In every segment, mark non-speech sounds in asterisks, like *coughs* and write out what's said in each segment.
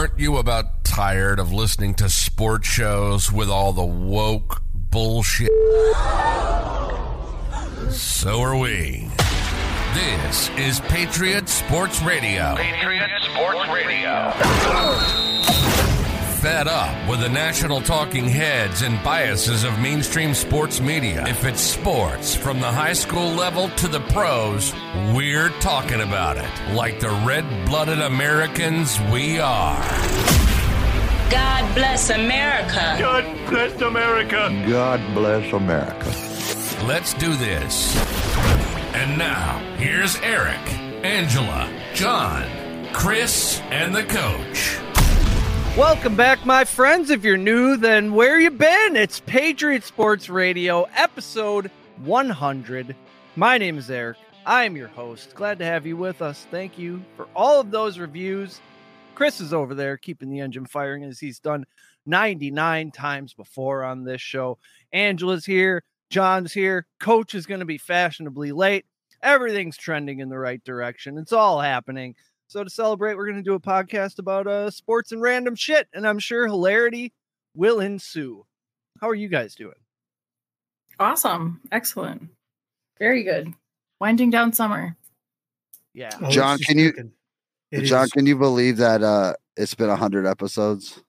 Aren't you about tired of listening to sports shows with all the woke bullshit? So are we. This is Patriot Sports Radio. Patriot Sports Radio. Fed up with the national talking heads and biases of mainstream sports media. If it's sports, from the high school level to the pros, we're talking about it. Like the red blooded Americans we are. God bless America. God bless America. God bless America. Let's do this. And now, here's Eric, Angela, John, Chris, and the coach. Welcome back, my friends. If you're new, then where you been? It's Patriot Sports Radio, episode 100. My name is Eric. I am your host. Glad to have you with us. Thank you for all of those reviews. Chris is over there keeping the engine firing as he's done 99 times before on this show. Angela's here. John's here. Coach is going to be fashionably late. Everything's trending in the right direction. It's all happening. So to celebrate, we're going to do a podcast about uh, sports and random shit, and I'm sure hilarity will ensue. How are you guys doing? Awesome. Excellent. Very good. Winding down summer. Yeah. Oh, John, can you- It John, is. can you believe that uh it's been hundred episodes?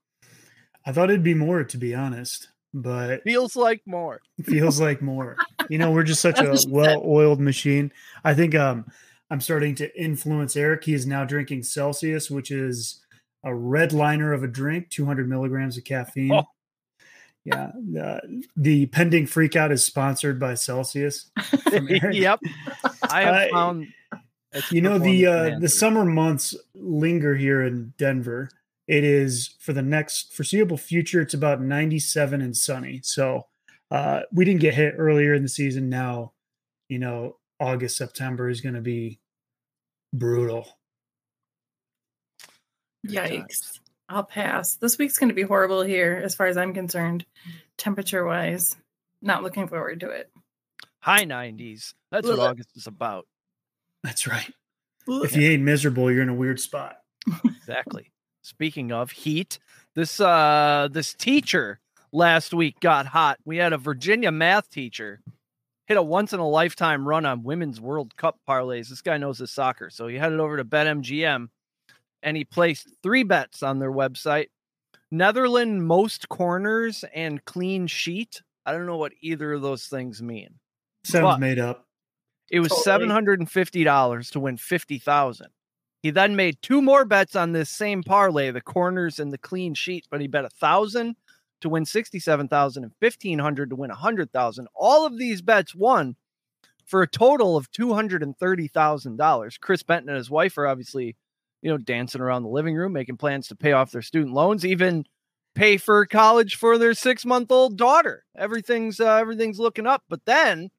I thought it'd be more, to be honest, but Feels like more. feels like more. You know, we're just such *laughs* a what she said. well-oiled machine. I think um I'm starting to influence Eric. He is now drinking Celsius, which is a red liner of a drink, 200 milligrams of caffeine. Oh. Yeah, uh, the pending freakout is sponsored by Celsius. *laughs* yep. *laughs* I have Uh, found. you know the uh, the summer months linger here in denver it is for the next foreseeable future it's about 97 and sunny so uh, we didn't get hit earlier in the season now you know august september is going to be brutal Yikes. I'll pass. This week's going to be horrible here, as far as I'm concerned, temperature wise. Not looking forward to it. high 90s. That's what August is about. that's right if you ain't miserable you're in a weird spot Exactly. Speaking of heat, this uh this teacher last week got hot. We had a Virginia math teacher hit a once in a lifetime run on women's World Cup parlays. This guy knows his soccer. So he headed over to BetMGM and he placed three bets on their website. Netherland most corners and clean sheet. I don't know what either of those things mean. sounds But- made up It was Totally. seven hundred and fifty dollars to win fifty thousand. He then made two more bets on this same parlay, the corners and the clean sheet, but he bet a thousand to win sixty-seven thousand and fifteen hundred to win a hundred thousand. All of these bets won for a total of two hundred and thirty thousand dollars. Chris Benton and his wife are obviously, you know, dancing around the living room, making plans to pay off their student loans, even pay for college for their six-month-old daughter. Everything's uh, everything's looking up. But then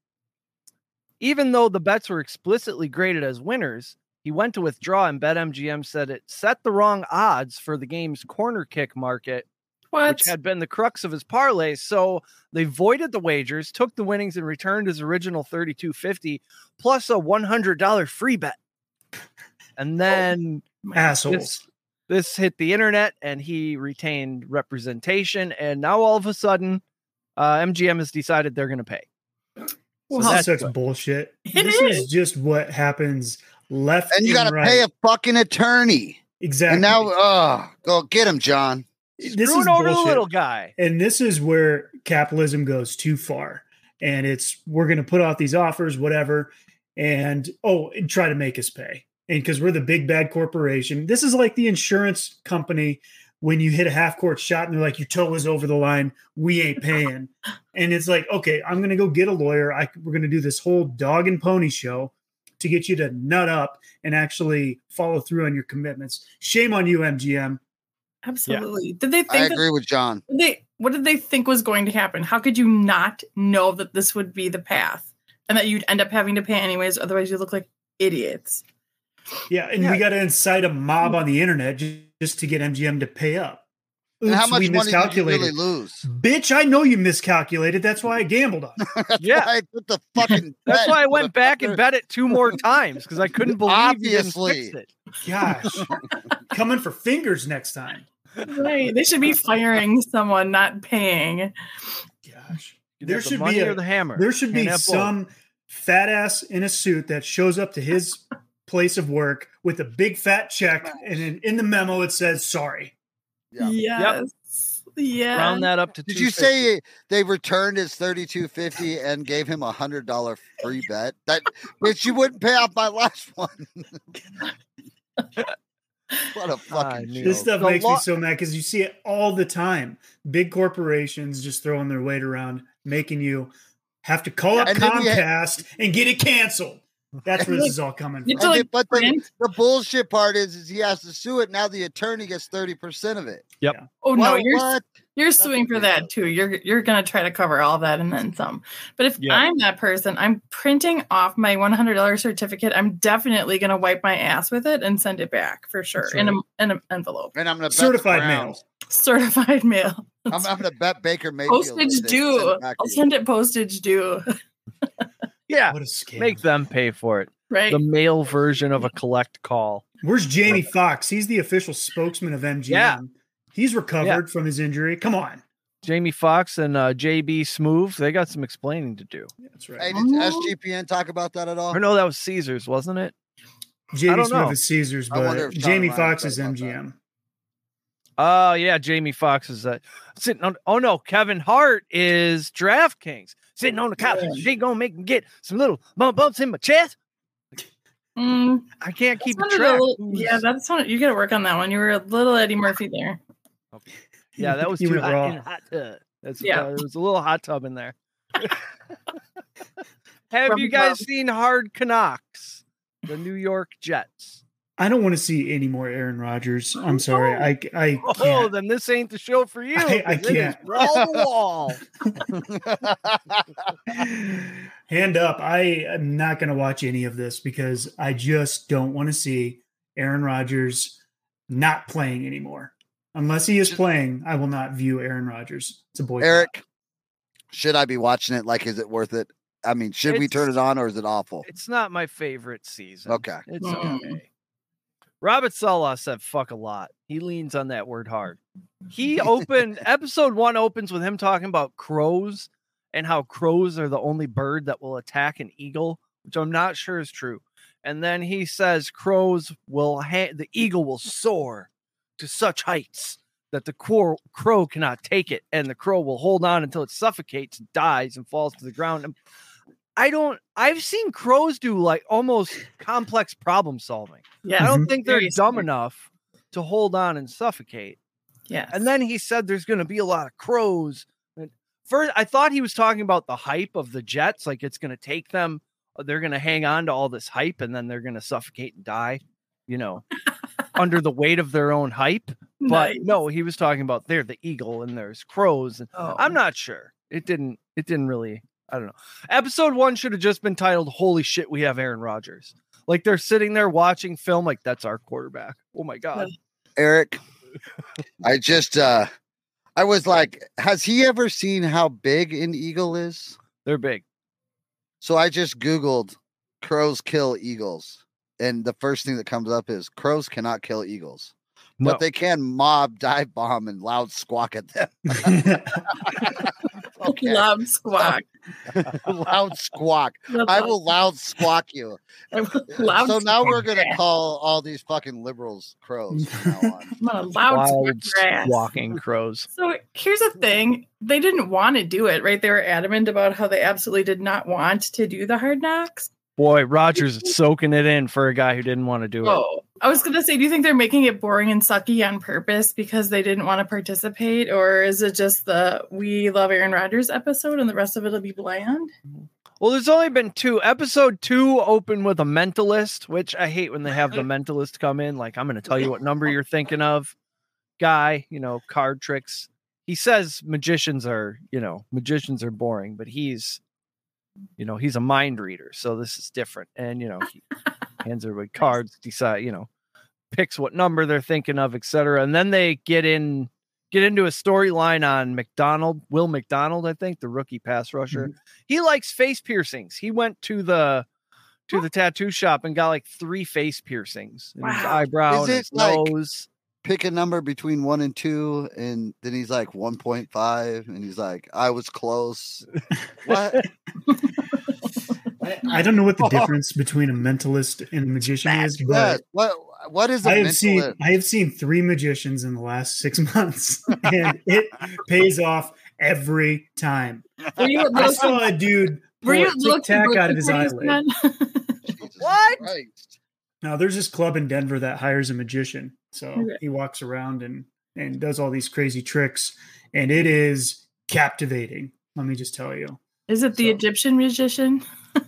even though the bets were explicitly graded as winners, he went to withdraw and BetMGM said it set the wrong odds for the game's corner kick market, What? which had been the crux of his parlay. So they voided the wagers, took the winnings, and returned his original 3250 plus a $100 free bet. And *laughs* then assholes this, this hit the internet and he retained representation. And now all of a sudden, uh, MGM has decided they're going to pay. Well, So that's such bullshit. It this is. is. just what happens left And you got to right. pay a fucking attorney. exactly. And now, uh, go get him, John. This Screwing is over the little guy. And this is where capitalism goes too far. And it's we're going to put out these offers, whatever, and oh, and try to make us pay. And because we're the big bad corporation, this is like the insurance company when you hit a half court shot and they're like, your toe is over the line, we ain't paying. *laughs* and it's like, okay, I'm going to go get a lawyer. I, we're going to do this whole dog and pony show to get you to nut up and actually follow through on your commitments. Shame on you, MGM. Absolutely. Did they I think that agree with John. they what did they think was going to happen? How could you not know that this would be the path and that you'd end up having to pay anyways? Otherwise, you look like idiots. Yeah, and Yeah. we got to incite a mob on the internet ju- just to get MGM to pay up. And how Oops, much we money did you really lose? Bitch, I know you miscalculated. That's why I gambled on. *laughs* it. That's Yeah. why I put the fucking. *laughs* That's why I went back and bet it two more *laughs* times because I couldn't believe Obviously. you didn't fix it. Gosh, coming for fingers next time. Right. They should be firing someone, not paying. Gosh, there have the should be a the hammer. there should be Can't have both. some fat ass in a suit that shows up to his *laughs* place of work with a big fat check, and in, in the memo it says sorry. Yeah. Yes. Yeah. round that up to. Did you say they returned his thirty two fifty and gave him a hundred dollar free bet? That which you wouldn't pay off my last one. *laughs* *laughs* what a fucking ah, knew. joke. This stuff The makes law- me so mad because you see it all the time. Big corporations just throwing their weight around, making you have to call up And then we Comcast and get it canceled. That's where this is all coming from. Like the- but the, the bullshit part is, is he has to sue it. Now the attorney gets thirty percent of it. Yep. Oh no, you're what? You're suing for that too. You're you're gonna try to cover all that and then some. But if Yeah. I'm that person, I'm printing off my one hundred dollar certificate. I'm definitely gonna wipe my ass with it and send it back for sure That's in a in an envelope, And I'm gonna Certified mail. certified mail, I'm, I'm gonna bet Baker Mayfield. postage that send due. I'll you. send it postage due. *laughs* Yeah, What a scam. make them pay for it. Right. The mail version of a collect call. Where's Jamie Foxx? He's the official spokesman of MGM. Yeah. He's recovered from his injury. Come on. Jamie Foxx and uh, JB Smoove, they got some explaining to do. That's right. Hey, did SGPN talk about that at all? Or no, that was Caesars, wasn't it? JB don't Smith know. is Caesars, but Jamie Foxx is. MGM. Oh yeah, Jamie Foxx is uh, sitting on. Oh no, Kevin Hart is DraftKings sitting on the couch. Yeah. She gonna make me get some little bump bumps in my chest. Mm, I can't keep sounded track. little- yeah, that's one. You got to work on that one. You were a little Eddie Murphy there. *laughs* yeah, that was too hot raw. in a hot tub. That's Yeah. uh, there was a little hot tub in there. *laughs* Have Rub you guys seen Hard Knocks, the New York Jets? I don't want to see any more Aaron Rodgers. I'm *laughs* sorry. I I Oh, can't. then this ain't the show for you. I- I 'cause it is can't. Wall to wall. Hand up. I am not going to watch any of this because I just don't want to see Aaron Rodgers not playing anymore. Unless he is playing, I will not view Aaron Rodgers. It's a boy. Eric, should I be watching it? Like, is it worth it? I mean, should we turn it on or is it awful? It's not my favorite season. Okay. It's Mm. okay. Robert Saleh said fuck a lot. He leans on that word hard. He opened *laughs* episode one opens with him talking about crows and how crows are the only bird that will attack an eagle, which I'm not sure is true. And then he says crows will ha- the eagle will soar to such heights that the crow, crow cannot take it, and the crow will hold on until it suffocates, dies, and falls to the ground. And I don't. I've seen crows do like almost complex problem solving. Yeah. I don't mm-hmm. think they're dumb enough to hold on and suffocate. Yeah, And then he said there's going to be a lot of crows. And first, I thought he was talking about the hype of the Jets, like it's going to take them. They're going to hang on to all this hype, and then they're going to suffocate and die. You know, under the weight of their own hype. But Nice. no, he was talking about they're the eagle and there's crows. And Oh. I'm not sure. It didn't. It didn't really. I don't know. Episode one should have just been titled "Holy shit, we have Aaron Rodgers." Like they're sitting there watching film, like that's our quarterback. Oh my god. Eric, *laughs* I just, uh, I was like, has he ever seen how big an eagle is? They're big. So I just Googled crows kill eagles. And the first thing that comes up is crows cannot kill eagles, No. but they can mob, dive bomb, and loud squawk at them. *laughs* Okay. Loud squawk. *laughs* loud squawk. *laughs* I will loud squawk you. loud so now we're gonna call all these fucking liberals crows from now on. I'm gonna loud squawk Wild your ass. walking crows. So here's the thing: they didn't want to do it, right? They were adamant about how they absolutely did not want to do the hard knocks. Boy, Rodgers is *laughs* soaking it in for a guy who didn't want to do it. Oh, I was gonna say, do you think they're making it boring and sucky on purpose because they didn't want to participate, or is it just the "We Love Aaron Rodgers" episode and the rest of it'll be bland? Well, there's only been two. Episode two opened with a mentalist, which I hate when they have the *laughs* mentalist come in. Like, I'm going to tell you what number you're thinking of. Guy, you know, card tricks. He says magicians are, you know, magicians are boring, but he's, you know, he's a mind reader. So this is different. And, you know, he *laughs* hands everybody cards, decide, you know, picks what number they're thinking of, etc. And then they get in, get into a storyline on McDonald, Will McDonald, I think, the rookie pass rusher. Mm-hmm. He likes face piercings. He went to the to the tattoo shop and got like three face piercings in his Wow. eyebrow Is and his like- nose. Pick a number between one and two, and then he's like 1.5, and he's like, I was close. what? *laughs* I, I don't know what the *laughs* difference between a mentalist and a magician is, but What? What? What is a I have mental seen I have seen three magicians in the last six *laughs* months, and it pays off every time. Were you at I saw a dude were pull you a tic tac out of his parties, eyelid. What? Christ. Now there's this club in Denver that hires a magician. So Okay. he walks around and and does all these crazy tricks and it is captivating. Let me just tell you. Is it the So- Egyptian magician? *laughs*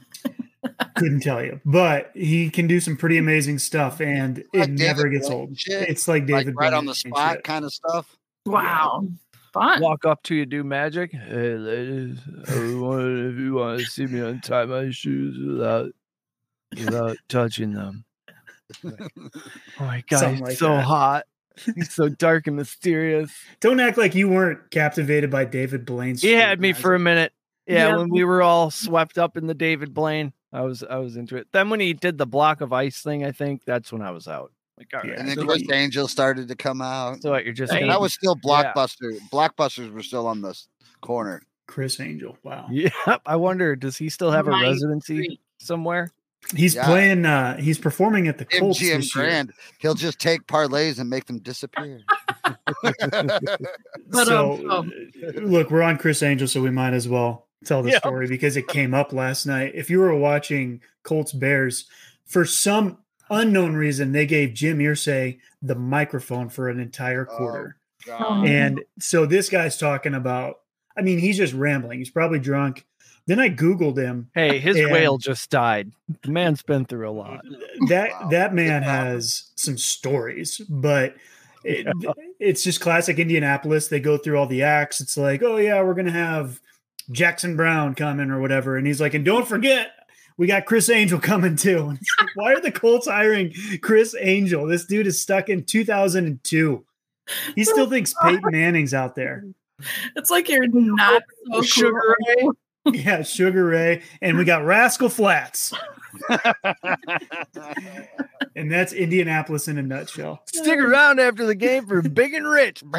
Couldn't tell you. But he can do some pretty amazing stuff and it Like never David gets Blaine old. shit? It's like Like David right on the spot shit. kind of stuff. Wow. Fun. Walk up to you, do magic. Hey, ladies, I wonder if you want to see me untie my shoes without without touching them. *laughs* oh my god, he's like so that. hot. He's so dark and mysterious. Don't act like you weren't captivated by David Blaine's He had me for a minute. Yeah, Yeah. when we were all swept up in the David Blaine, I was I was into it. Then when he did the block of ice thing, I think that's when I was out. Like, all right, Yeah. And then so, Chris what, Angel started to come out. so what, you're just Right. that was still Yeah. blockbuster. Blockbusters were still on the corner. Criss Angel. Wow. *laughs* Yeah, I wonder, does he still have a residency freak. somewhere? He's Yeah. playing uh he's performing at the Colts MGM this year. Grand. He'll just take parlays and make them disappear. *laughs* But, so um, um, look, we're on Criss Angel, so we might as well tell the Yeah. story because it came up last night. If you were watching Colts Bears, for some unknown reason, they gave Jim Irsay the microphone for an entire Oh, quarter. God. And so this guy's talking about, I mean, he's just rambling. He's probably drunk. Then I Googled him. Hey, his whale just died. The man's been through a lot. That *laughs* Wow. that man Wow. has some stories, but it, it's just classic Indianapolis. They go through all the acts. It's like, oh yeah, we're gonna have Jackson Browne coming or whatever, and he's like, and don't forget, we got Criss Angel coming too. Like, why are the Colts hiring Criss Angel? This dude is stuck in 2002. He still thinks Peyton Manning's out there. It's like you're not so Sugar cool. Yeah, Sugar Ray, and we got Rascal Flatts, *laughs* and that's Indianapolis in a nutshell. Stick around after the game for Big and Rich. *laughs*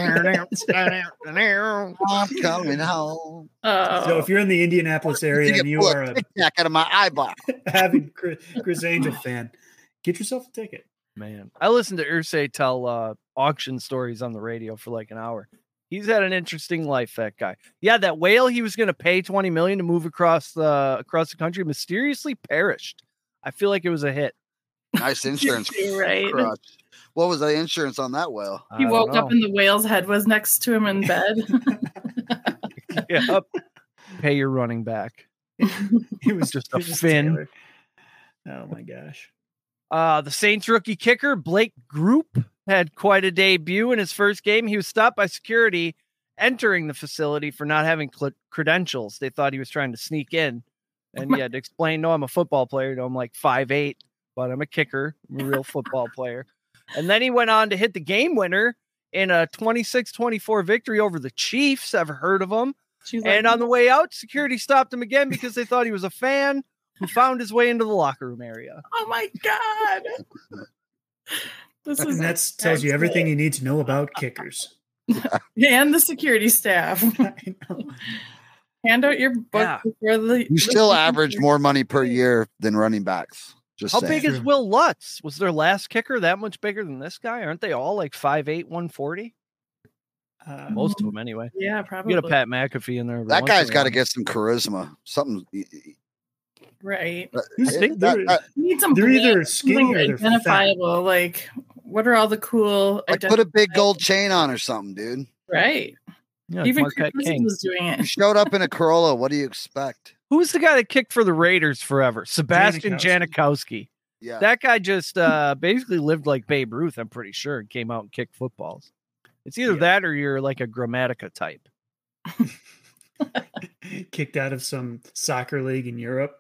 I'm coming home. Oh, So if you're in the Indianapolis area and you are a a tic tac out of my eyeball. *laughs* avid Chris, Criss Angel fan, get yourself a ticket. Man, I listened to Irsay tell uh, auction stories on the radio for like an hour. He's had an interesting life, that guy. Yeah, that whale he was going to pay twenty million to move across the across the country mysteriously perished. I feel like it was a hit. Nice *laughs* insurance right. crutch. What was the insurance on that whale? He don't woke up and the whale's head was next to him in *laughs* bed. *laughs* Yep. Pay your running back. It was Just a was fin. Taylor. Oh my gosh. Uh, the Saints rookie kicker Blake Grupe had quite a debut in his first game. He was stopped by security entering the facility for not having cl- credentials. They thought he was trying to sneak in, and he had to explain, "No, I'm a football player. No, I'm like five eight, but I'm a kicker. I'm a real *laughs* football player." And then he went on to hit the game winner in a 26-24 victory over the Chiefs. Ever heard of them? Like, And on the way out, security stopped him again because they thought he was a fan who found his way into the locker room area. oh my god. *laughs* This is And that tells you everything you need to know about kickers. *laughs* and the security staff. *laughs* I know. Hand out your book Yeah. before the You still average more money per year than running backs. Just How saying. big is Wil Lutz? Was their last kicker that much bigger than this guy? Aren't they all like 5'8, 140? Uh, Most of them, anyway. Yeah, You probably. get a Pat McAfee in there. that guy's got to get some charisma. Something. Right. Who's- that- they're- that- You need some They're either brand, skinny or they're fat. identifiable. Like, what are all the cool? like put a big gold chain on or something, dude. Right. Yeah, like Even Chris King. was doing You it. showed up in a Corolla. What do you expect? Who's the guy that kicked for the Raiders forever? Sebastian Janikowski. Janikowski. Yeah. That guy just uh, basically lived like Babe Ruth, I'm pretty sure, and came out and kicked footballs. It's either Yeah. that or you're like a Grammatica type. *laughs* kicked out of some soccer league in Europe.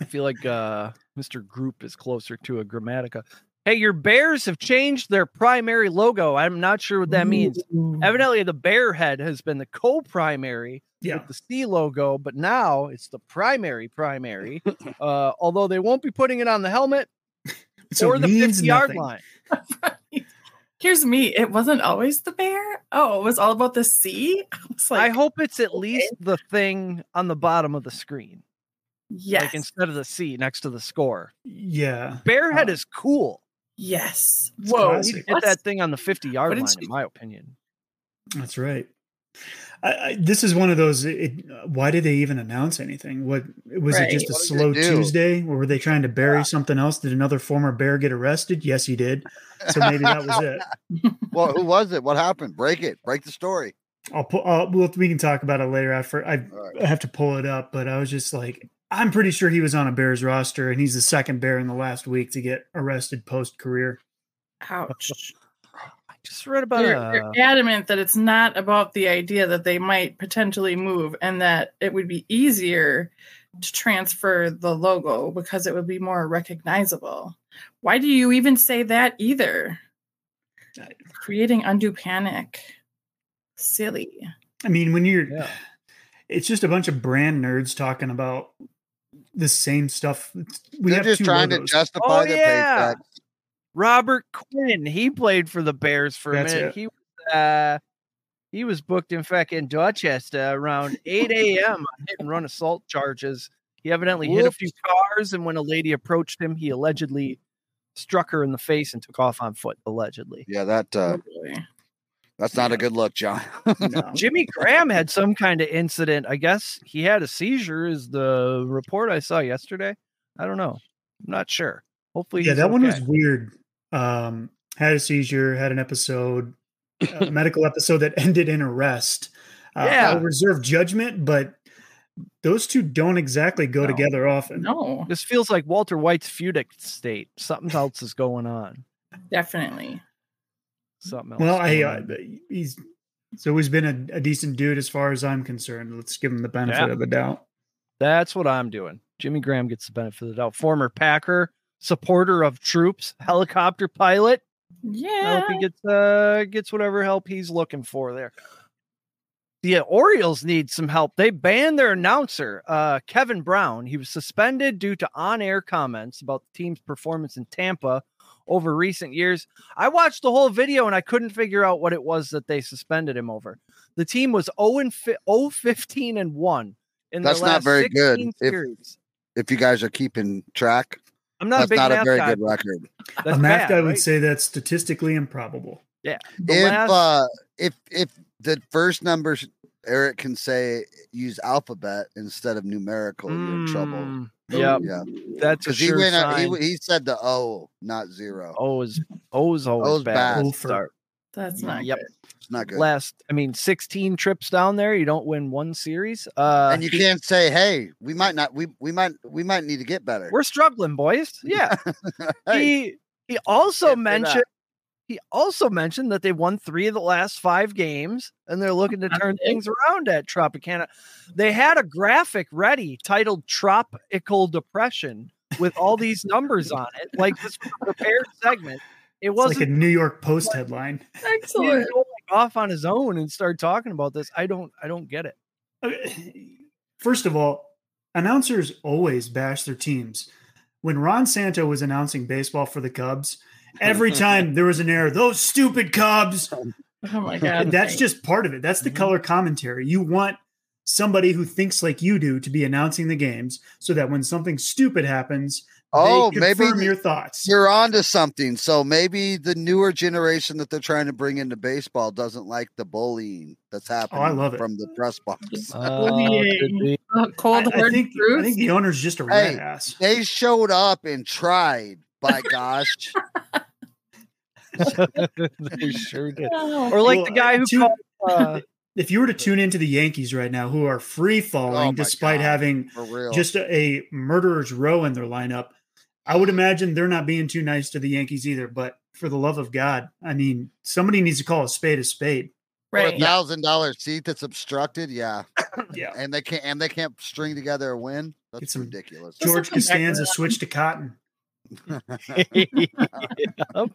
I feel like uh, Mr. Grupe is closer to a Grammatica. Hey, your Bears have changed their primary logo. I'm not sure what that means. Evidently, the bear head has been the co-primary Yeah. with the C logo, but now it's the primary primary. uh, although they won't be putting it on the helmet *laughs* So or the means 50 yard line. *laughs* Here's me. It wasn't always the bear. Oh, it was all about the sea. *laughs* I like, I hope it's at least the thing on the bottom of the screen, yes, like instead of the C next to the score. Yeah. Bearhead Uh, is cool. Yes. It's Whoa, classic. Get what's- that thing on the 50 yard line, in my opinion. That's right. I, I, this is one of those. It, why did they even announce anything? What was Right. it? Just a What slow? Tuesday, or were they trying to bury something else? Did another former bear get arrested? Yes, he did. So maybe that was it. *laughs* Well, who was it? What happened? Break it. Break the story. I'll pull. Uh, well, we can talk about it later. I, for, I, All right. I have to pull it up, but I was just like, I'm pretty sure he was on a Bears roster, and he's the second Bear in the last week to get arrested post career. Ouch. *laughs* I just read about They're, uh, they're adamant that it's not about the idea that they might potentially move and that it would be easier to transfer the logo because it would be more recognizable. Why do you even say that either? Creating undue panic. Silly. I mean, when you're, Yeah. it's just a bunch of brand nerds talking about the same stuff. We They're have just trying logos. to justify Oh, their yeah. paycheck. Robert Quinn. He played for the Bears for a minute. it. He was uh he was booked in fact in Dorchester around 8 a.m. on hit and run assault charges. He evidently hit a few cars, and when a lady approached him, he allegedly struck her in the face and took off on foot. Allegedly, Yeah, that uh, Oh, boy. That's not a good look, John. No. *laughs* Jimmy Graham had some kind of incident. I guess he had a seizure. Is the report I saw yesterday? I don't know. I'm not sure. Hopefully, yeah, he's that one okay. was weird. Um, had a seizure, had an episode, a *coughs* medical episode that *laughs* ended in arrest. Uh, Yeah. I'll reserve judgment, but those two don't exactly go No. together often. No, This feels like Walter White's fugue state. Something else is going on. definitely. Something else. Well, I going uh, on. he's he's always been a, a decent dude as far as I'm concerned. Let's give him the benefit Yeah. of the doubt. That's what I'm doing. Jimmy Graham gets the benefit of the doubt. Former Packer, supporter of troops, helicopter pilot. I Yeah. hope he gets uh gets whatever help he's looking for there. The Orioles need some help. They banned their announcer, uh, Kevin Brown. He was suspended due to on-air comments about the team's performance in Tampa over recent years. I watched the whole video and I couldn't figure out what it was that they suspended him over. The team was 0 and fi- 0 15 and 1 in That's their not last very good. 16 If- series. if you guys are keeping track, I'm not a that's big not a very guy, good record. That's a math bad, guy would right? say that's statistically improbable. The if last- uh if if the first numbers Eric can say use alphabet instead of numerical, you're in trouble. Mm, Yep, Yeah, that's a because he sure went. out- He, he said the O, not zero. O is O is always O's bad. bad. to start. That's not Yep. good. It's not good. Last, I mean, 16 trips down there, you don't win one series. Uh, and you can't say, "Hey, we might not. We we might we might need to get better." we're struggling, boys. Yeah. *laughs* Hey, He he also Can't say that. mentioned he also mentioned that they won three of the last five games and they're oh, looking to turn things around at Tropicana. They had a graphic ready titled Tropical Depression with all these numbers on it, like this prepared segment. It It's like wasn't a New York Post headline. Excellent. go like off on his own and start talking about this. I don't I don't get it. Uh, first of all, announcers always bash their teams. When Ron Santo was announcing baseball for the Cubs, every *laughs* time there was an error, those stupid Cubs. *laughs* Oh my god. That's just part of it. That's the Mhm. color commentary. You want somebody who thinks like you do to be announcing the games so that when something stupid happens, Oh, they maybe confirm your thoughts. You're on to something. So maybe the newer generation that they're trying to bring into baseball doesn't like the bullying that's happening I love it. from the press box. Bullying. Uh, I, cold I hard think truth. I think the owner's just a rat Hey. ass. They showed up and tried. By gosh, *laughs* they sure did. Oh, Or like Well, the guy who two- called uh, If you were to tune into the Yankees right now, who are free falling Oh despite God. having just a, a murderer's row in their lineup, I would imagine they're not being too nice to the Yankees either. But for the love of God, I mean, somebody needs to call a spade a spade. For a right. thousand dollar seat that's obstructed. Yeah, *coughs* Yeah. and they can't and they can't string together a win. That's Get some- ridiculous. George come back Costanza switched to cotton. *laughs* Yep.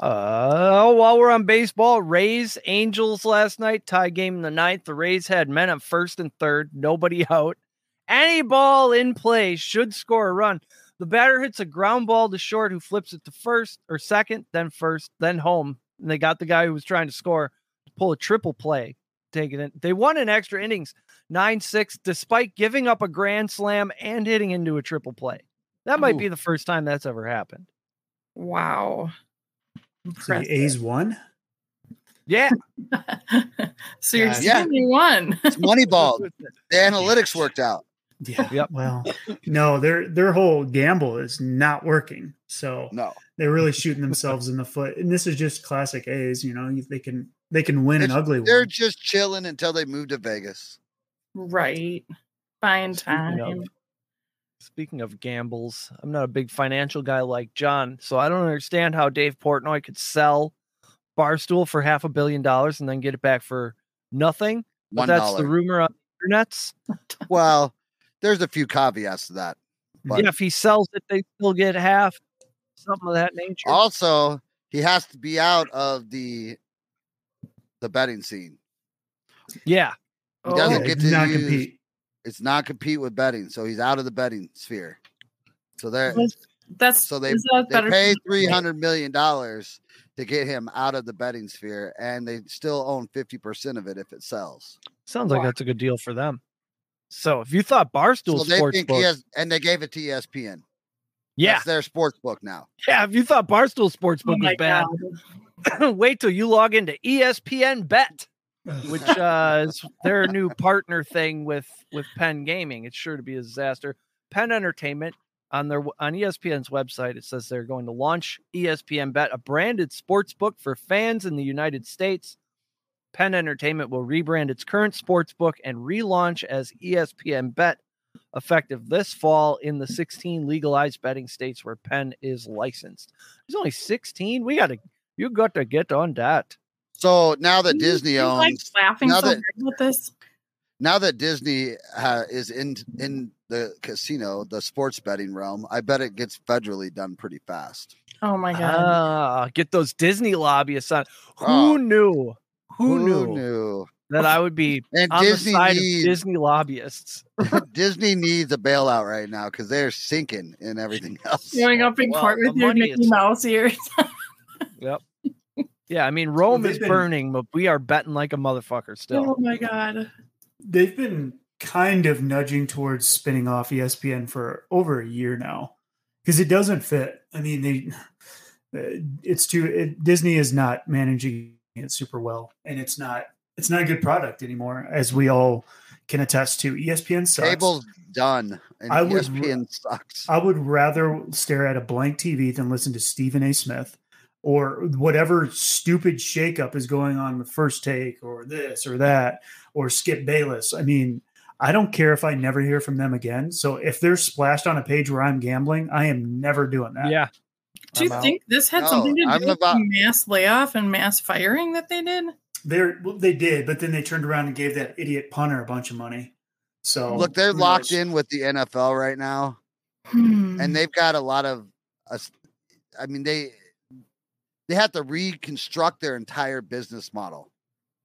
Uh, while we're on baseball, Rays Angels last night tie game in the ninth. The Rays had men at first and third, nobody out. Any ball in play should score a run. The batter hits a ground ball to short, who flips it to first or second, then first, then home. And they got the guy who was trying to score to pull a triple play, taking it. They won in extra innings, nine six, despite giving up a grand slam and hitting into a triple play. That might Ooh. be the first time that's ever happened. Wow. So the A's won. Yeah. *laughs* so you're Yeah. saying you won. It's Moneyball. *laughs* The analytics worked out. Yeah. Yep. Well, no, their their whole gamble is not working. So No, they're really shooting themselves in the foot. And this is just classic A's. You know, they can they can win an It's- ugly they're one. just chilling until they move to Vegas. right. Buying Speaking time. Of- Speaking of gambles, I'm not a big financial guy like John, so I don't understand how Dave Portnoy could sell Barstool for half a billion dollars and then get it back for nothing. But One that's the rumor on the internets. *laughs* Well, there's a few caveats to that. But yeah, if he sells it, they still get half, something of that nature. also, he has to be out of the the betting scene. yeah, He doesn't Oh, get to not use- compete. It's not compete with betting, so he's out of the betting sphere. So they're That's so they that they better pay three hundred million dollars to get him out of the betting sphere, and they still own fifty percent of it if it sells. sounds like that's a good deal for them. So if you thought Barstool So they Sports think Book, has, and they gave it to ESPN. yeah, That's their sports book now. yeah, if you thought Barstool Sports Oh Book was bad, *coughs* wait till you log into ESPN Bet. Which uh, is their new partner thing with with Penn Gaming. It's sure to be a disaster. Penn Entertainment on their on ESPN's website it says they're going to launch ESPN Bet, a branded sports book for fans in the United States. Penn Entertainment will rebrand its current sports book and relaunch as ESPN Bet effective this fall in the 16 legalized betting states where Penn is licensed. There's only 16. We got to you got to get on that. So now that You- Disney you like owns, laughing now so that- hard with this. now that Disney uh, is in in the casino, the sports betting realm, I bet it gets federally done pretty fast. Oh my god. Ah, get those Disney lobbyists on. Who Oh. knew? Who, knew, knew? that I would be *laughs* And on Disney the side needs of Disney lobbyists? *laughs* Disney needs a bailout right now because they're sinking in everything else. Going up in Well, court with your Mickey is- Mouse ears. *laughs* Yeah, I mean Rome they've is been- burning, but we are betting like a motherfucker still. oh my god. They've been kind of nudging towards spinning off ESPN for over a year now because it doesn't fit. I mean, they uh, it's too it, Disney is not managing it super well, and it's not it's not a good product anymore, as we all can attest to. ESPN sucks. Cable's done, and I would ESPN sucks. I would rather stare at a blank TV than listen to Stephen A. Smith or whatever stupid shakeup is going on with First Take or this or that or Skip Bayless. I mean, I don't care if I never hear from them again. So if they're splashed on a page where I'm gambling, I am never doing that. Yeah. Do you I'm out. think this had No, something to do I'm with about- the mass layoff and mass firing that they did? They're well, they did, but then they turned around and gave that idiot punter a bunch of money. So Look, they're locked knows? in with the NFL right now, Hmm. and they've got a lot of. us- I mean, they they have to reconstruct their entire business model.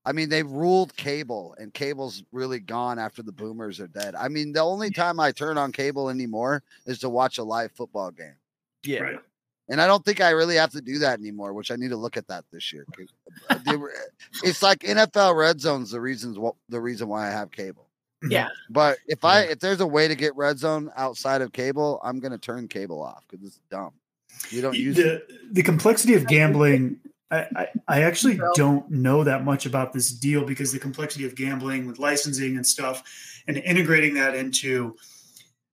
I mean, they've ruled cable, and cable's really gone after the boomers are dead. I mean, the only time I turn on cable anymore is to watch a live football game. Yeah. Right. And I don't think I really have to do that anymore, which I need to look at that this year. 'cause, uh, they were- It's like NFL Red Zone's the reasons wh- the reason why I have cable. yeah. But if I if there's a way to get Red Zone outside of cable, I'm gonna turn cable off because it's dumb. You don't use it. the the complexity of gambling. I, I, I actually don't know that much about this deal because the complexity of gambling with licensing and stuff and integrating that into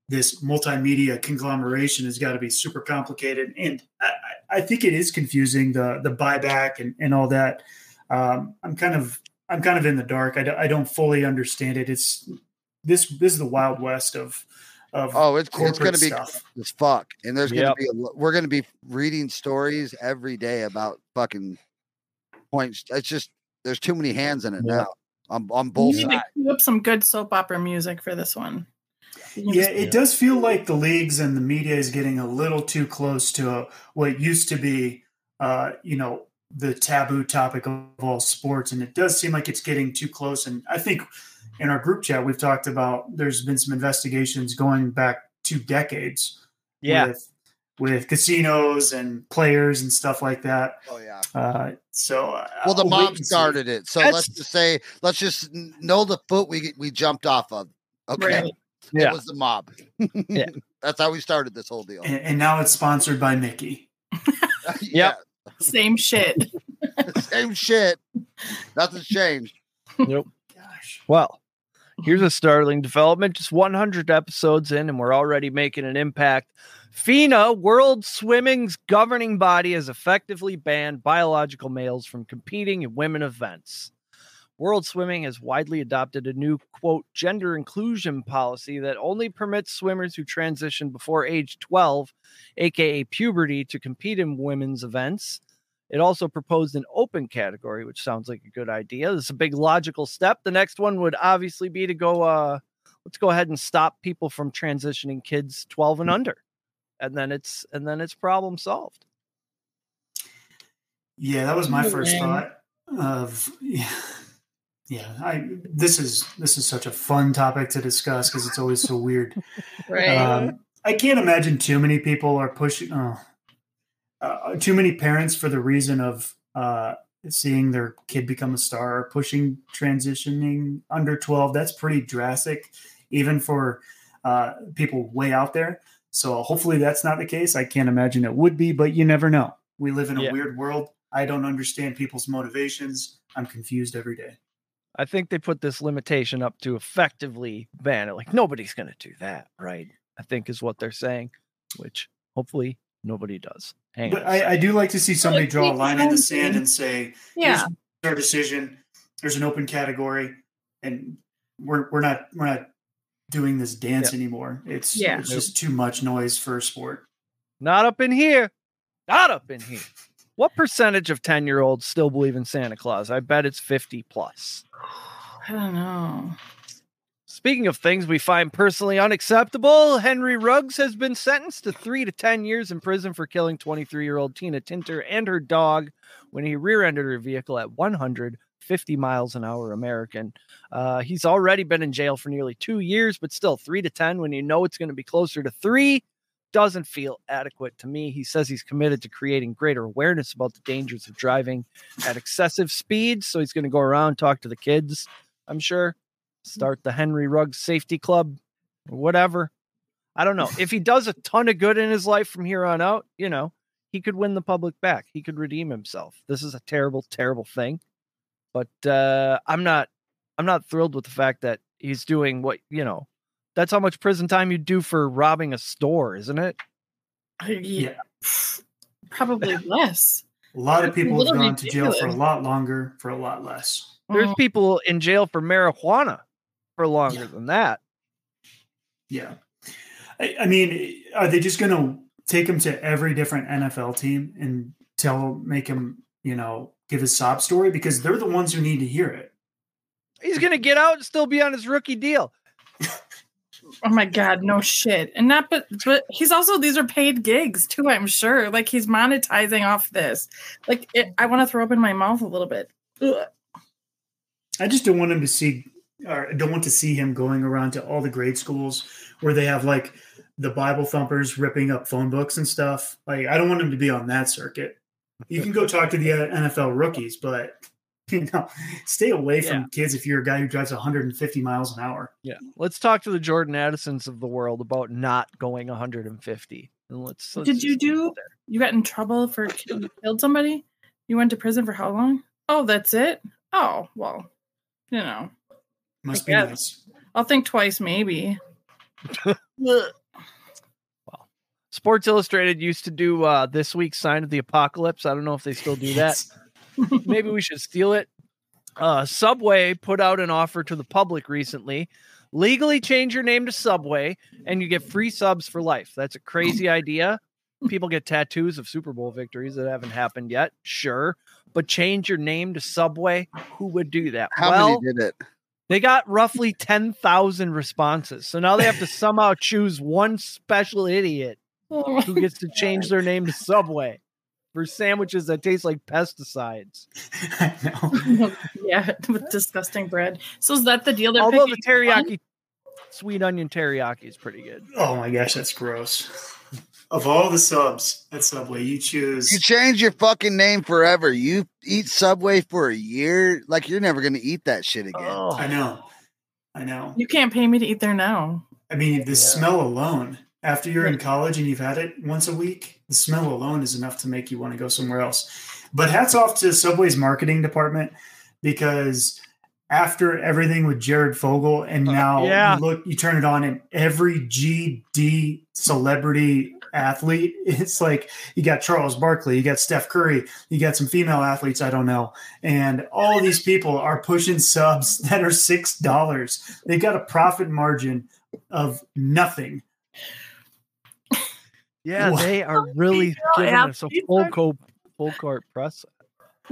this multimedia conglomeration has got to be super complicated. And I, I I think it is confusing the the buyback and, and all that. Um, I'm kind of I'm kind of in the dark. I, don't- I don't fully understand it. It's this this is the wild west of of Oh, it's it's gonna be stuff. as fuck, and there's gonna Yep. be a, we're gonna be reading stories every day about fucking points. It's just there's too many hands in it Yeah. now on on both You need to sides. cue up some good soap opera music for this one. Yeah, it does feel like the leagues and the media is getting a little too close to uh what used to be, uh, you know, the taboo topic of all sports, and it does seem like it's getting too close. And I think in our group chat we've talked about there's been some investigations going back two decades. Yeah. with, with casinos and players and stuff like that. Oh yeah. Uh, so, uh, Well, the I'll mob started it, so That's- let's just say, let's just know the foot we we jumped off of. Okay, Right. Yeah. it was the mob. Yeah. *laughs* that's how we started this whole deal. and, and now it's sponsored by Mickey. *laughs* yeah, Same shit. *laughs* same shit. Nothing's changed. Gosh. Well, here's a startling development. Just 100 episodes in, and we're already making an impact. FINA, World Swimming's governing body, has effectively banned biological males from competing in women events. World Swimming has widely adopted a new, quote, gender inclusion policy that only permits swimmers who transition before age 12, aka puberty, to compete in women's events. It also proposed an open category, which sounds like a good idea. This is a big logical step. The next one would obviously be to go, uh, let's go ahead and stop people from transitioning kids 12 and under. And then it's and then it's problem solved. Yeah, that was my first thought of *laughs* yeah. Yeah, I this is this is such a fun topic to discuss because it's always so weird. *laughs* Right. Um, I can't imagine too many people are pushing oh, uh, too many parents for the reason of uh, seeing their kid become a star or pushing transitioning under 12 that's pretty drastic even for uh, people way out there. So hopefully that's not the case. I can't imagine it would be but you never know. We live in a Yeah. weird world. I don't understand people's motivations. I'm confused every day. I think they put this limitation up to effectively ban it. Like nobody's gonna do that, right? I think is what they're saying, which hopefully nobody does. Hang but on. a I, I do like to see somebody draw a line in the sand and say yeah. here's our decision. There's an open category, and we're we're not we're not doing this dance anymore. It's Yeah. it's just too much noise for a sport. Not up in here. Not up in here. What percentage of 10 year olds still believe in Santa Claus? I bet it's 50 plus. I don't know. Speaking of things we find personally unacceptable, Henry Ruggs has been sentenced to three to 10 years in prison for killing 23 year old Tina Tintor and her dog when he rear ended her vehicle at 150 miles an hour American. Uh, he's already been in jail for nearly two years, but still, three to 10 when you know it's going to be closer to three doesn't feel adequate to me. He says he's committed to creating greater awareness about the dangers of driving at excessive speeds. So he's going to go around, talk to the kids, I'm sure start the Henry Ruggs Safety Club or whatever. I don't know. If he does a ton of good in his life from here on out, you know, he could win the public back. He could redeem himself. This is a terrible, terrible thing. But uh I'm not I'm not thrilled with the fact that he's doing what, you know, that's how much prison time you do for robbing a store, isn't it? Yeah. Yeah. *sighs* Probably *laughs* less. A lot of people have gone to jail for a lot longer for a lot less. There's Mm, people in jail for marijuana for longer Yeah. than that. Yeah, I, I mean, are they just going to take him to every different NFL team and tell make him you know give his sob story because they're the ones who need to hear it? He's gonna get out and still be on his rookie deal. Oh my god, no shit. And not but but he's also these are paid gigs too, I'm sure. Like he's monetizing off this. Like it, I want to throw up in my mouth a little bit. Ugh. I just don't want him to see, or I don't want to see him going around to all the grade schools where they have like the Bible thumpers ripping up phone books and stuff. Like, I don't want him to be on that circuit. You can go talk to the uh, NFL rookies, but *laughs* you know, stay away from Yeah. kids if you're a guy who drives 150 miles an hour. Yeah. Let's talk to the Jordan Addisons of the world about not going 150. And let's, let's Did you just leave it do- You got in trouble for kill- you killed somebody? You went to prison for how long? Oh, that's it? Oh, well, you know. Must be Yeah. nice. I'll think twice maybe. *laughs* Ugh. Sports Illustrated used to do uh, this week's sign of the apocalypse. I don't know if they still do *laughs* Yes. that. Maybe we should steal it. Uh, Subway put out an offer to the public recently. Legally change your name to Subway and you get free subs for life. That's a crazy *clears throat* idea. People get tattoos of Super Bowl victories that haven't happened yet. Sure. But change your name to Subway. Who would do that? How well, many did it? They got roughly 10,000 responses. So now they have to somehow choose one special idiot Oh who gets to change their name to Subway for sandwiches that taste like pesticides. I *laughs* know. *laughs* yeah, with disgusting bread. So is that the deal? They're Although the picking one? teriyaki, sweet onion teriyaki is pretty good. Oh my gosh, that's gross. Of all the subs at Subway, you choose. You change your fucking name forever. You eat Subway for a year, like you're never gonna eat that shit again. Oh. I know. I know. You can't pay me to eat there now. I mean, the smell alone, after you're in college and you've had it once a week, the smell alone is enough to make you want to go somewhere else. But hats off to Subway's marketing department because after everything with Jared Fogle, and uh, now yeah. you look, you turn it on, and every GD celebrity athlete, *laughs* it's like you got Charles Barkley, you got Steph Curry, you got some female athletes, I don't know. And all these people are pushing subs *laughs* that are $6. They've got a profit margin of nothing. Yeah, What? they are really *laughs* Yeah, giving us a full are- court, full court press.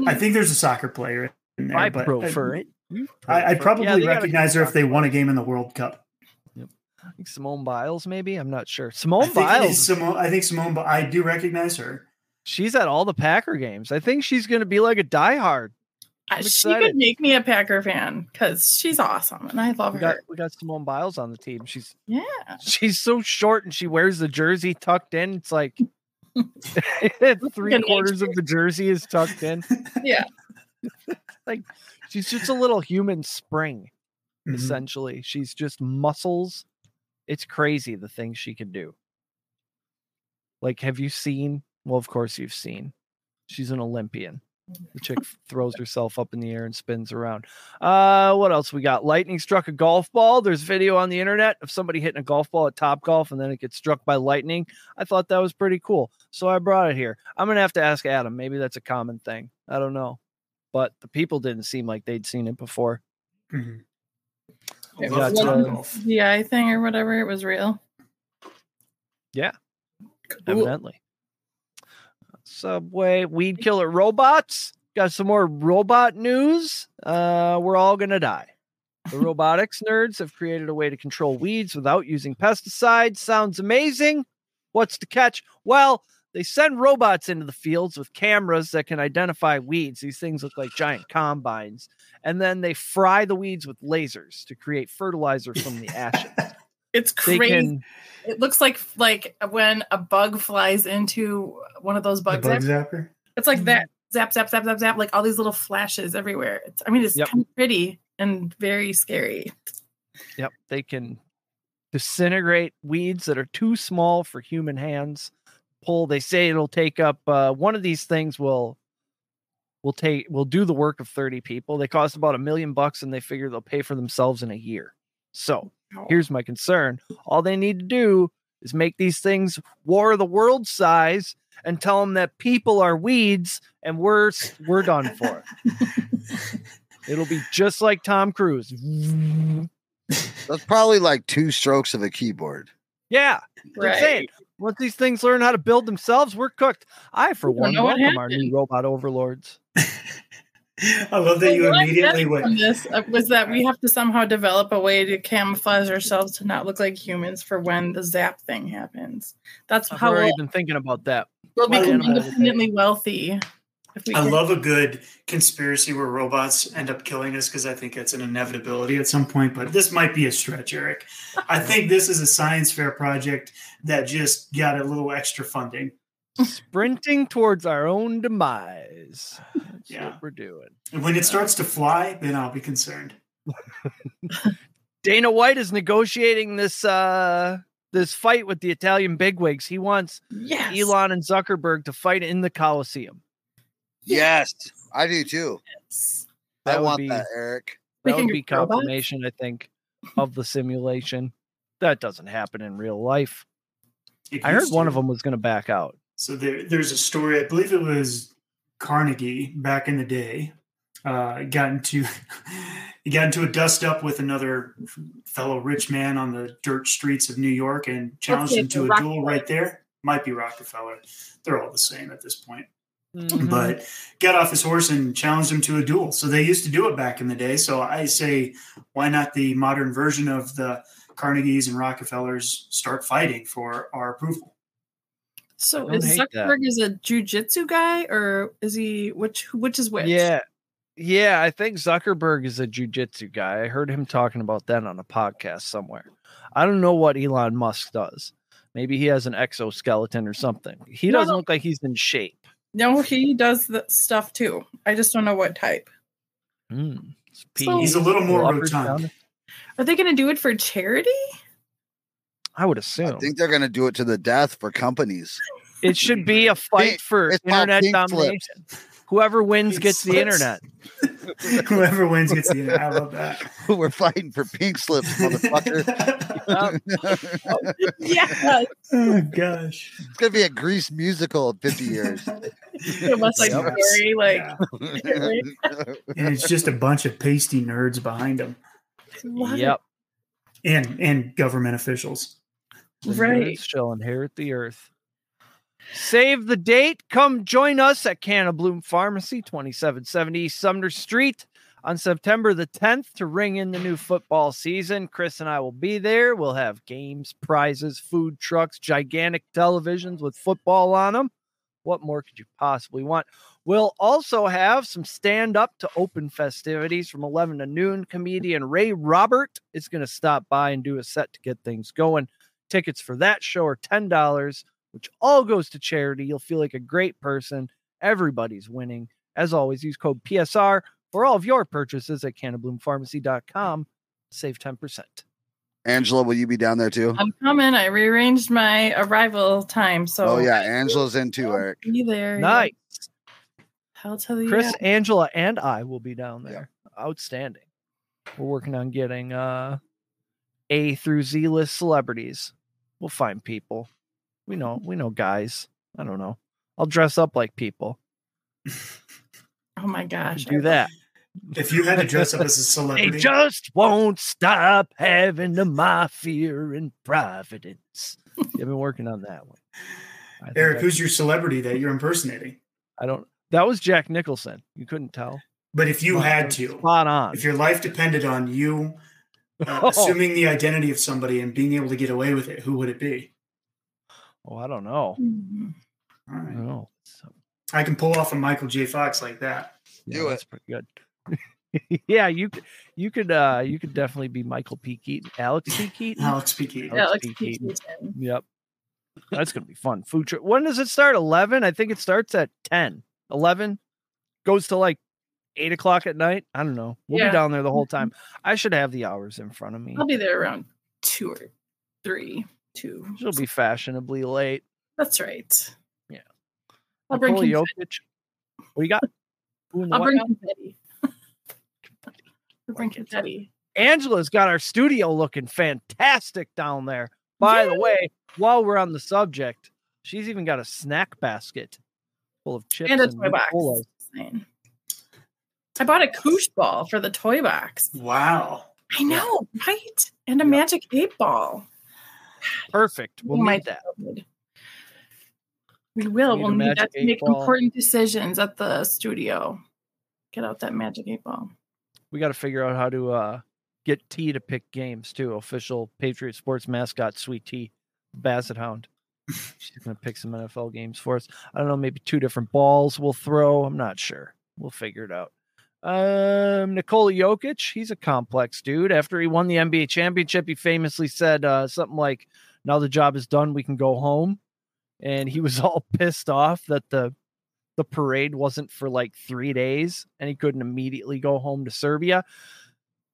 I think there's a soccer player in there. I but prefer it. You I, I'd probably Yeah, they got a recognize her if they won a game in the World Cup. I think Simone Biles, maybe. I'm not sure. Simone think, it is Biles. Simone, I think Simone, but I do recognize her. She's at all the Packer games. I think she's going to be like a diehard. Uh, I'm She excited. could make me a Packer fan because she's awesome and I love We her. we got Simone Biles on the team. She's yeah. she's so short and she wears the jersey tucked in. It's like *laughs* *laughs* three an quarters of the jersey is tucked in. *laughs* Yeah. like she's just a little human spring. Mhm. Essentially, she's just muscles. It's crazy the things she can do. Like, have you seen? Well, of course you've seen. She's an Olympian. The chick throws herself up in the air and spins around. Uh, what else we got? Lightning struck a golf ball. There's video on the internet of somebody hitting a golf ball at Top Golf and then it gets struck by lightning. I thought that was pretty cool, so I brought it here. I'm gonna have to ask Adam. Maybe that's a common thing. I don't know, but the people didn't seem like they'd seen it before. Mhm. It Love was Top one- The eye thing or whatever, it was real. Yeah. Cool. Evidently. Subway weed killer robots. Got some more robot news. Uh, we're all gonna die. The *laughs* robotics nerds have created a way to control weeds without using pesticides. Sounds amazing. What's the catch? Well, they send robots into the fields with cameras that can identify weeds. These things look like giant combines. And then they fry the weeds with lasers to create fertilizer from the ashes. *laughs* It's crazy. can It looks like like when a bug flies into one of those The bugs. bug zapper. It's like that. Zap, zap, zap, zap, zap. Like all these little flashes everywhere. It's, I mean, it's Yep. kind of pretty and very scary. Yep, they can disintegrate weeds that are too small for human hands. Pull. They say it'll take up uh, one of these things will will take will do the work of thirty people. They cost about a million bucks, and they figure they'll pay for themselves in a year. So here's my concern: all they need to do is make these things war of the world size, and tell them that people are weeds, and we're we're done for. *laughs* It'll be just like Tom Cruise. *laughs* That's probably like two strokes of a keyboard. Yeah, Right. It. Once these things learn how to build themselves, we're cooked. I, for one, know what welcome our new robot overlords. *laughs* I love that you Well, immediately went. from this uh, was that we have to somehow develop a way to camouflage ourselves to not look like humans for when the zap thing happens. That's I've how already we'll, been thinking about that. we'll Well, become independently wealthy. If we I can. love a good conspiracy where robots end up killing us because I think it's an inevitability at some point. But this might be a stretch, Eric. I think this is a science fair project that just got a little extra funding. Sprinting towards our own demise. That's Yeah. what we're doing. And when it starts to fly, then I'll be concerned. *laughs* Dana White is negotiating this uh this fight with the Italian bigwigs. He wants yes. Elon and Zuckerberg to fight in the Coliseum. Yes, I do too. Yes. That I want be that, Eric. We that can would be get robots? confirmation, I think, of the simulation. That doesn't happen in real life. It I heard used one to. of them was going to back out. So there, there's a story. I believe it was Carnegie back in the day. Uh, got into *laughs* he got into a dust up with another fellow rich man on the dirt streets of New York and challenged say him to a duel right there. Might be Rockefeller. They're all the same at this point. Mhm. but got off his horse and challenged him to a duel. So they used to do it back in the day. So I say, why not the modern version of the Carnegies and Rockefellers start fighting for our approval? So is don't hate that. Zuckerberg is a jujitsu guy, or is he which which is which? Yeah. Yeah, I think Zuckerberg is a jujitsu guy. I heard him talking about that on a podcast somewhere. I don't know what Elon Musk does. Maybe he has an exoskeleton or something. He No. doesn't look like he's in shape. No, he does the stuff too. I just don't know what type. It's So- He's a little more Little uppers, rotund. Are they going to do it for charity? I would assume. I think they're going to do it to the death for companies. it should be a fight for it's internet pink slips. domination. Whoever wins Pink gets the internet. *laughs* *laughs* Whoever wins gets the. I love that. We're fighting for pink slips, motherfucker. *laughs* *laughs* yeah, oh gosh. it's going to be a Grease musical in 50 years. it must like Yep. very like. Yeah. And it's just a bunch of pasty nerds behind them. What? Yep. and and government officials. The Right. shall inherit the earth. Save the date. Come join us at Canna Bloom Pharmacy, 2770 Sumner Street on September the 10th to ring in the new football season. Chris and I will be there. We'll have games, prizes, food trucks, gigantic televisions with football on them. What more could you possibly want? We'll also have some stand up to open festivities from 11 to noon. Comedian Ray Robert is going to stop by and do a set to get things going. Tickets for that show are $10, which all goes to charity. You'll feel like a great person. Everybody's winning. As always, use code PSR for all of your purchases at cannabloompharmacy.com. Save 10%. Angela, will you be down there too? I'm coming. I rearranged my arrival time, so Oh, yeah. Angela's in too, Eric. be there. Nice. I'll tell you. Chris, yeah. Angela, and I will be down Yeah. there. Outstanding. We're working on getting uh A through Z list celebrities. We'll find people. We know, we know guys. I don't know. I'll dress up like people. *laughs* Oh my gosh. Do that. If you had to dress up as a *laughs* They celebrity, just won't stop having the mafia and providence. I've been working on that one. I Eric, who's your celebrity that you're impersonating? I don't. That was Jack Nicholson. You couldn't tell. But if you Spot- had to, spot on. if your life depended on you uh, *laughs* Oh. assuming the identity of somebody and being able to get away with it, who would it be? Oh, I don't know. Mhm. All I don't know. So, I can pull off a Michael J. Fox like that. yeah, Do it. that's pretty good. *laughs* yeah, you could. You could. uh You could definitely be Michael P. Keaton, Alex P. Keaton. Alex P. Keaton. Alex Alex P. P. Keaton. Keaton. Yep. That's gonna be fun. Food trip. When does it start? Eleven. I think it starts at 10. 11 goes to like eight o'clock at night. I don't know. We'll Yeah. be down there the whole time. I should have the hours in front of me. I'll be there around two or three. Two. She'll be fashionably late. That's right. Yeah. I'll bring Nikola confetti. Jokic. What you got? *laughs* Who I'll bring now? confetti. I'll bring Like confetti. Angela's got our studio looking fantastic down there. By the way, while we're on the subject, she's even got a snack basket full of chips And a and toy box. I bought a koosh ball for the toy box. Wow. I know, right? And a Yeah. magic eight ball. Perfect. We'll need that. God. We will. Need we'll need that to make ball. important decisions at the studio. Get out that magic eight ball. We got to figure out how to uh, get T to pick games too. Official Patriot Sports mascot, Sweet T, Basset Hound. She's gonna pick some NFL games for us. I don't know, maybe two different balls we'll throw. I'm not sure. We'll figure it out. Um, Nikola Jokic, he's a complex dude. After he won the NBA championship, he famously said uh, something like, "Now the job is done, we can go home." And he was *laughs* all pissed off that the the parade wasn't for like three days, and he couldn't immediately go home to Serbia.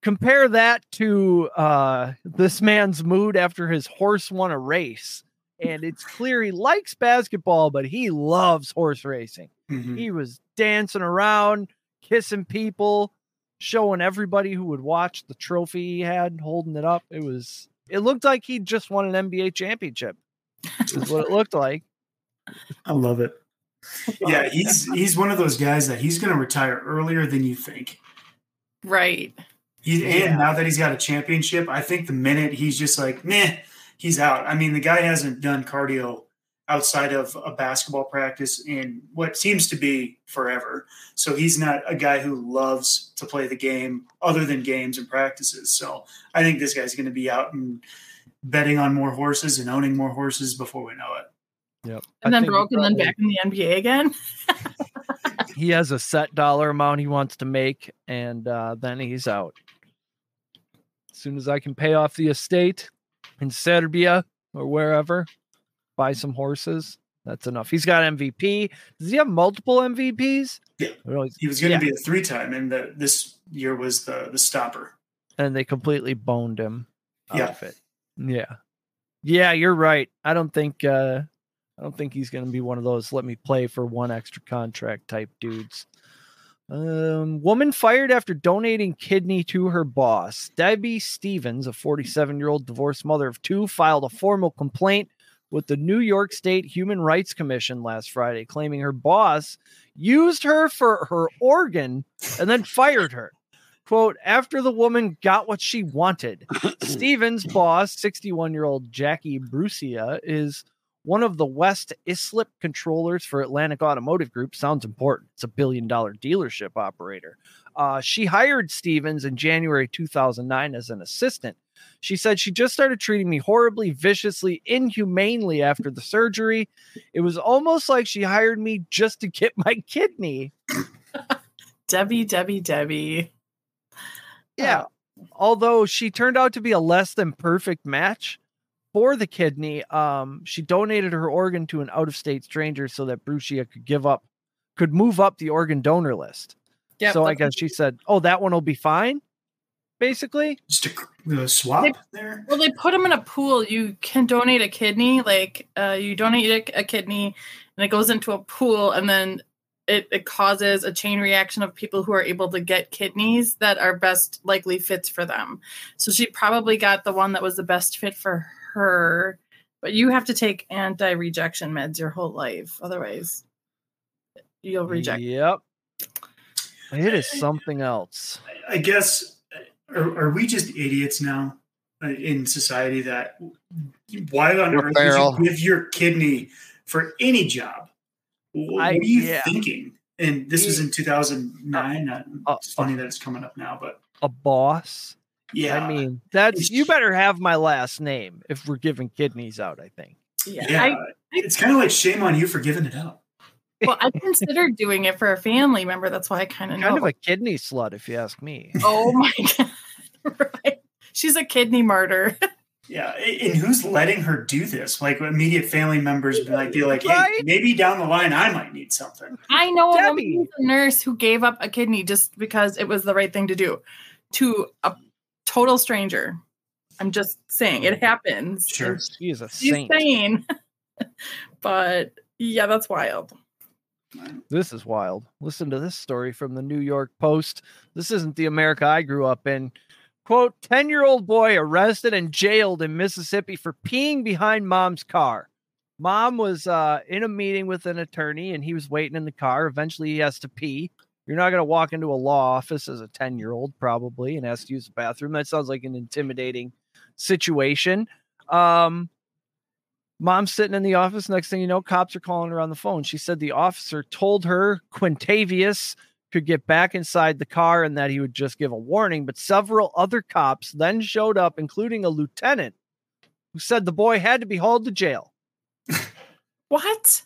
Compare that to uh, this man's mood after his horse won a race. And it's clear he likes basketball, but he loves horse racing. Mhm. He was dancing around, kissing people, showing everybody who would watch the trophy he had, holding it up. It was it looked like he just won an NBA championship. Is what it looked like. I love it. Yeah, he's he's one of those guys that he's going to retire earlier than you think. Right. He, Yeah. And now that he's got a championship, I think the minute he's just like, meh, he's out. I mean, the guy hasn't done cardio outside of a basketball practice in what seems to be forever. So he's not a guy who loves to play the game other than games and practices. So I think this guy's going to be out and betting on more horses and owning more horses before we know it. Yep. And I then think he broke and then back in the NBA again. *laughs* *laughs* he has a set dollar amount he wants to make, and uh, then he's out. As soon as I can pay off the estate in Serbia or wherever, buy some horses. That's enough. He's got MVP. Does he have multiple MVPs? Yeah. Really? He was going to Yeah. be a three time, and the, this year was the the stopper. and they completely boned him Yeah. Yeah. Yeah, you're right. I don't think uh I don't think he's gonna be one of those let me play for one extra contract type dudes. Um woman fired after donating kidney to her boss. Debbie Stevens, a 47-year-old divorced mother of two, filed a formal complaint with the New York State Human Rights Commission last Friday, claiming her boss used her for her organ and then fired her. Quote, after the woman got what she wanted, Stevens' *clears throat* boss, 61 year old Jackie Brucia, is one of the West Islip controllers for Atlantic Automotive Group. Sounds important. It's a billion dollar dealership operator. Uh, she hired Stevens in January 2009 as an assistant. She said she just started treating me horribly, viciously, inhumanely after the surgery. It was almost like she hired me just to get my kidney. *laughs* Debbie, Debbie, Debbie. Yeah. Although she turned out to be a less than perfect match for the kidney, um, she donated her organ to an out of state stranger so that Brucia could give up, could move up the organ donor list. Yep, so I guess she said, "Oh, that one will be fine." Basically, Just a uh, swap They- there. Well, they put them in a pool. You can donate a kidney, like uh, you donate a, a kidney, and it goes into a pool, and then it, it causes a chain reaction of people who are able to get kidneys that are best likely fits for them. So she probably got the one that was the best fit for her. But you have to take anti-rejection meds your whole life, otherwise you'll reject. Yep. It is something else. I guess are, are we just idiots now uh, in society that why on We're earth feral. would you give your kidney for any job? What I- are you yeah. thinking? And this was in 2009. Uh, Uh, it's funny that it's coming up now, but A boss. yeah, I mean, that's you better have my last name if we're giving kidneys out. I think. Yeah, yeah, I, it's kind of like shame on you for giving it up. well, I considered doing it for a family member. That's why I kind of know. Kind of a kidney slut, if you ask me. Oh my *laughs* god! *laughs* right, she's a kidney martyr. *laughs* Yeah, and who's letting her do this? Like immediate family members be like, be like, hey, Right? maybe down the line I might need something. I know a woman a nurse who gave up a kidney just because it was the right thing to do to a total stranger. I'm just saying it happens. Sure. And She is a She's saint. sane. *laughs* but yeah, that's wild. This is wild. Listen to this story from the New York Post. This isn't the America I grew up in. Quote 10 year old boy arrested and jailed in Mississippi for peeing behind mom's car. Mom was uh, in a meeting with an attorney and he was waiting in the car. Eventually, he has to pee. You're not going to walk into a law office as a 10 year old, probably, and ask to use the bathroom. That sounds like an intimidating situation. Um, Mom's sitting in the office. Next thing you know, cops are calling her on the phone. She said the officer told her Quantavious could get back inside the car and that he would just give a warning. But several other cops then showed up, including a lieutenant who said the boy had to be hauled to jail *laughs* What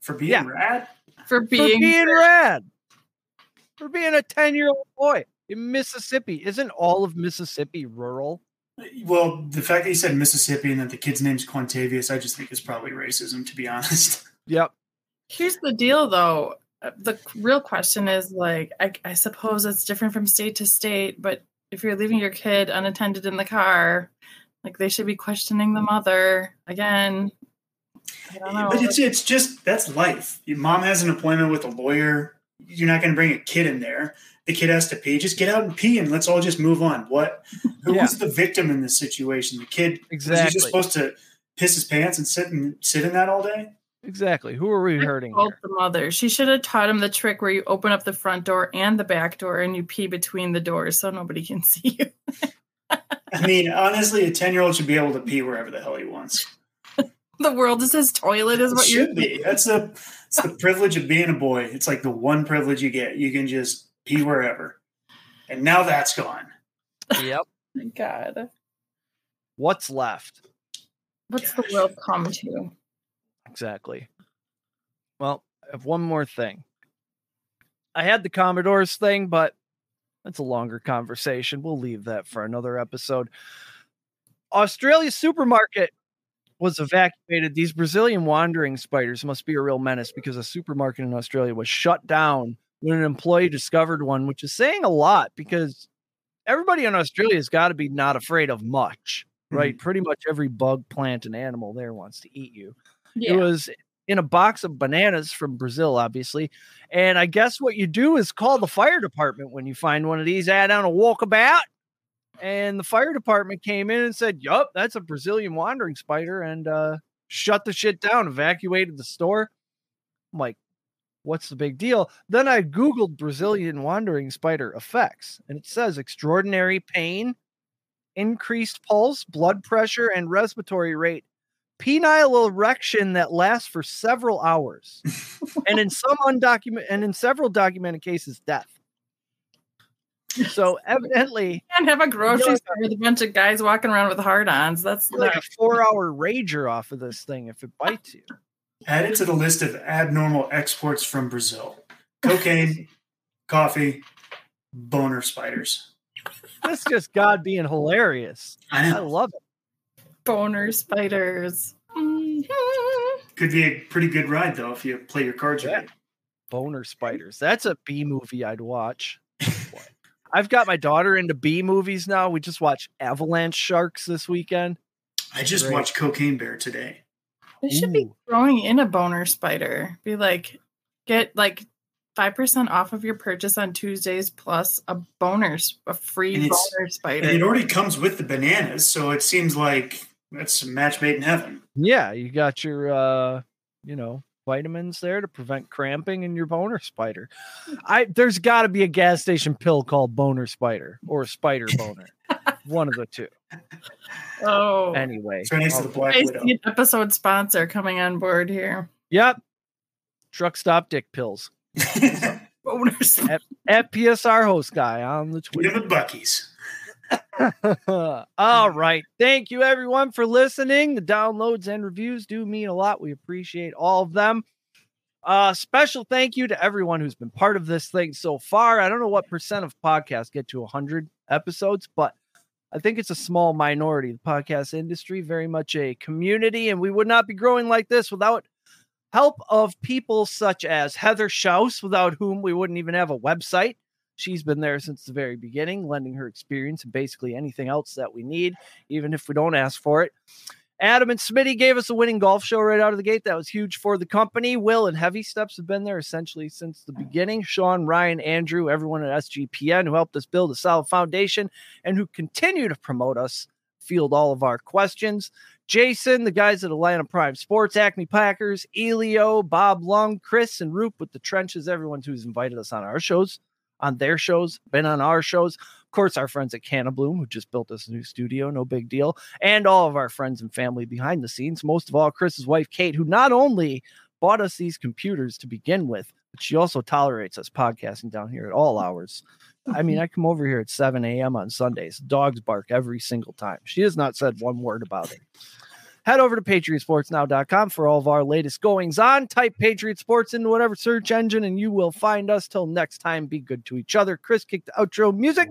For being Yeah. rad? for for being, being rad, for being a 10 year old boy in Mississippi. Isn't all of Mississippi rural? Well, the fact that you said Mississippi and that the kid's name's Quantavious, I just think is probably racism, to be honest. Yep. Here's the deal, though. Uh, The real question is like, I, I suppose it's different from state to state, but if you're leaving your kid unattended in the car, like they should be questioning the mother again. I don't know. But it's it's just that's life. Your mom has an appointment with a lawyer. You're not going to bring a kid in there. The kid has to pee. Just get out and pee, and let's all just move on. What? Who Yeah. was the victim in this situation? The kid. Was he just supposed to piss his pants and sit and sit in that all day? Exactly. Who are we hurting Told here? the mother. She should have taught him the trick where you open up the front door and the back door and you pee between the doors so nobody can *laughs* see you. I mean, honestly, a ten year old should be able to pee wherever the hell he wants. the world is his toilet, is It what you're should be. That's the it's the privilege of being a boy. It's like the one privilege you get. You can just pee wherever. And now that's gone. Yep. *laughs* My God. What's left? What's the world come to? Exactly. Well, I have one more thing. I had the Commodores thing, but that's a longer conversation. We'll leave that for another episode. Australia's supermarket was evacuated. These Brazilian wandering spiders must be a real menace because a supermarket in Australia was shut down when an employee discovered one, which is saying a lot because everybody in Australia has got to be not afraid of much, right? Mm-hmm. Pretty much every bug, plant, and animal there wants to eat you. It was in a box of bananas from Brazil, obviously. And I guess what you do is call the fire department when you find one of these out on a walkabout. And the fire department came in and said, Yup, that's a Brazilian wandering spider, and uh, shut the shit down, evacuated the store. I'm like, what's the big deal? Then I Googled Brazilian wandering spider effects, and it says extraordinary pain, increased pulse, blood pressure, and respiratory rate penile erection that lasts for several hours, and in some *laughs* undocumented and in several documented cases, death. So *laughs* evidently, can't have a grocery store with a bunch of guys walking around with hard-ons. That's like a four-hour rager off of this thing if it bites you. Add it to the list of abnormal exports from Brazil. Cocaine, *laughs* coffee, boner spiders. This is just God being hilarious. I I love it. Boner spiders. Mhm. Could be a pretty good ride though if you play your cards Yeah. right. Boner spiders. That's a B movie I'd watch. *laughs* I've got my daughter into B movies now. We just watched Avalanche Sharks this weekend. I just Great. watched Cocaine Bear today. They should be Ooh. throwing in a boner spider. Be like, get like five percent off of your purchase on Tuesdays plus a boner, a free boner spider. And it already comes with the bananas, so it seems like that's a match made in heaven. Yeah, you got your uh, you know, vitamins there to prevent cramping in your boner spider. I there's got to be a gas station pill called boner spider or spider boner. *laughs* One of the two. oh, Anyway. It's right the Black I see an episode sponsor coming on board here. Yep. Truck stop dick pills. *laughs* Boner spider. At PSR host guy on the Give Twitter. it Buc-ee's. All right. Thank you, everyone, for listening. The downloads and reviews do mean a lot. We appreciate all of them. Uh, special thank you to everyone who's been part of this thing so far. I don't know what percent of podcasts get to 100 episodes, but I think it's a small minority. The podcast industry, very much a community, and we would not be growing like this without help of people such as Heather Schaus, without whom we wouldn't even have a website. She's been there since the very beginning, lending her experience and basically anything else that we need, even if we don't ask for it. Adam and Smitty gave us a winning golf show right out of the gate. That was huge for the company. Will and Heavy Steps have been there essentially since the beginning. Sean, Ryan, Andrew, everyone at SGPN who helped us build a solid foundation and who continue to promote us, field all of our questions. Jason, the guys at Atlanta Prime Sports, Acme Packers, Elio, Bob Lung, Chris, and Roop with the trenches, everyone who's invited us on our shows, on their shows, been on our shows. Of course, our friends at Canna Bloom, who just built us a new studio, no big deal. And all of our friends and family behind the scenes. Most of all, Chris's wife, Kate, who not only bought us these computers to begin with, but she also tolerates us podcasting down here at all hours. I mean, *laughs* I come over here at 7 a.m. on Sundays. Dogs bark every single time. She has not said one word about it. Head over to patriotsportsnow.com for all of our latest goings on. Type Patriot Sports into whatever search engine and you will find us. Till next time, be good to each other. Chris, kick the outro music.